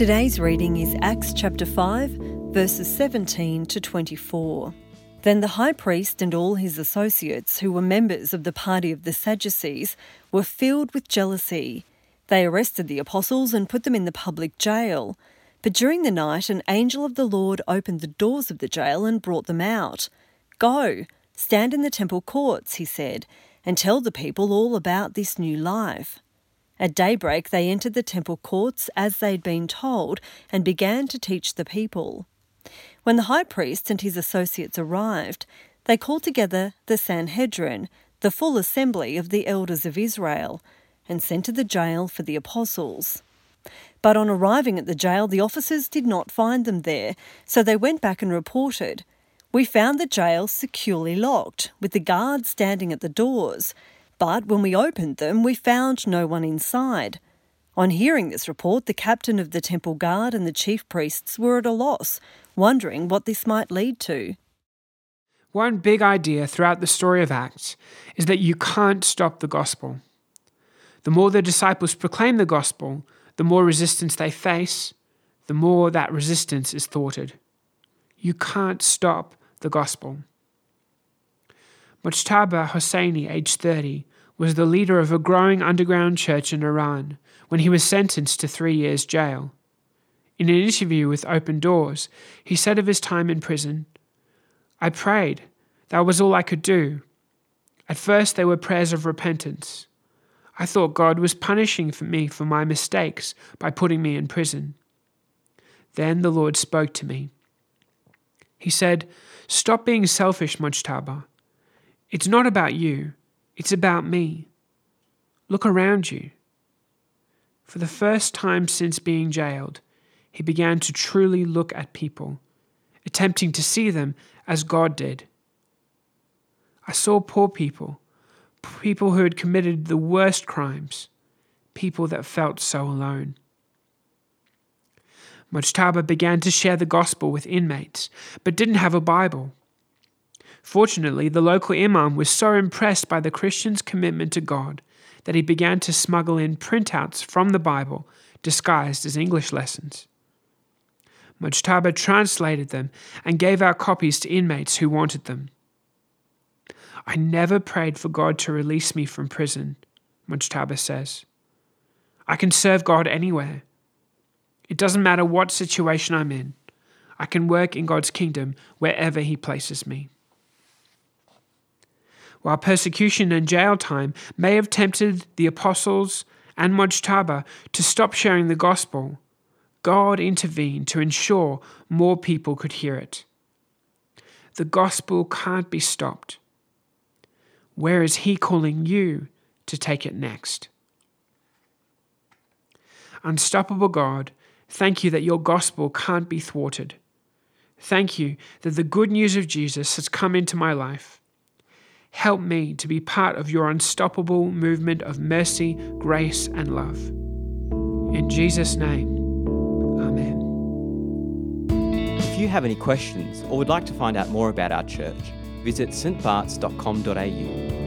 Today's reading is Acts chapter 5, verses 17 to 24. Then the high priest and all his associates, who were members of the party of the Sadducees, were filled with jealousy. They arrested the apostles and put them in the public jail. But during the night, an angel of the Lord opened the doors of the jail and brought them out. Go, stand in the temple courts, he said, and tell the people all about this new life. At daybreak, they entered the temple courts as they'd been told and began to teach the people. When the high priest and his associates arrived, they called together the Sanhedrin, the full assembly of the elders of Israel, and sent to the jail for the apostles. But on arriving at the jail, the officers did not find them there, so they went back and reported. We found the jail securely locked, with the guards standing at the doors. But when we opened them, we found no one inside. On hearing this report, the captain of the temple guard and the chief priests were at a loss, wondering what this might lead to. One big idea throughout the story of Acts is that you can't stop the gospel. The more the disciples proclaim the gospel, the more resistance they face, the more that resistance is thwarted. You can't stop the gospel. Mojtaba Hosseini, aged 30, was the leader of a growing underground church in Iran when he was sentenced to three years' jail. In an interview with Open Doors, he said of his time in prison, I prayed. That was all I could do. At first, they were prayers of repentance. I thought God was punishing me for my mistakes by putting me in prison. Then the Lord spoke to me. He said, Stop being selfish, Mojtaba. It's not about you. It's about me. Look around you. For the first time since being jailed, he began to truly look at people, attempting to see them as God did. I saw poor people, people who had committed the worst crimes, people that felt so alone. Mojtaba began to share the gospel with inmates, but didn't have a Bible. Fortunately, the local imam was so impressed by the Christian's commitment to God that he began to smuggle in printouts from the Bible disguised as English lessons. Mojtaba translated them and gave out copies to inmates who wanted them. I never prayed for God to release me from prison, Mojtaba says. I can serve God anywhere. It doesn't matter what situation I'm in. I can work in God's kingdom wherever He places me. While persecution and jail time may have tempted the apostles and Mojtaba to stop sharing the gospel, God intervened to ensure more people could hear it. The gospel can't be stopped. Where is He calling you to take it next? Unstoppable God, thank you that your gospel can't be thwarted. Thank you that the good news of Jesus has come into my life Help me to be part of your unstoppable movement of mercy, grace, and love. In Jesus' name, Amen. If you have any questions or would like to find out more about our church, visit stbarts.com.au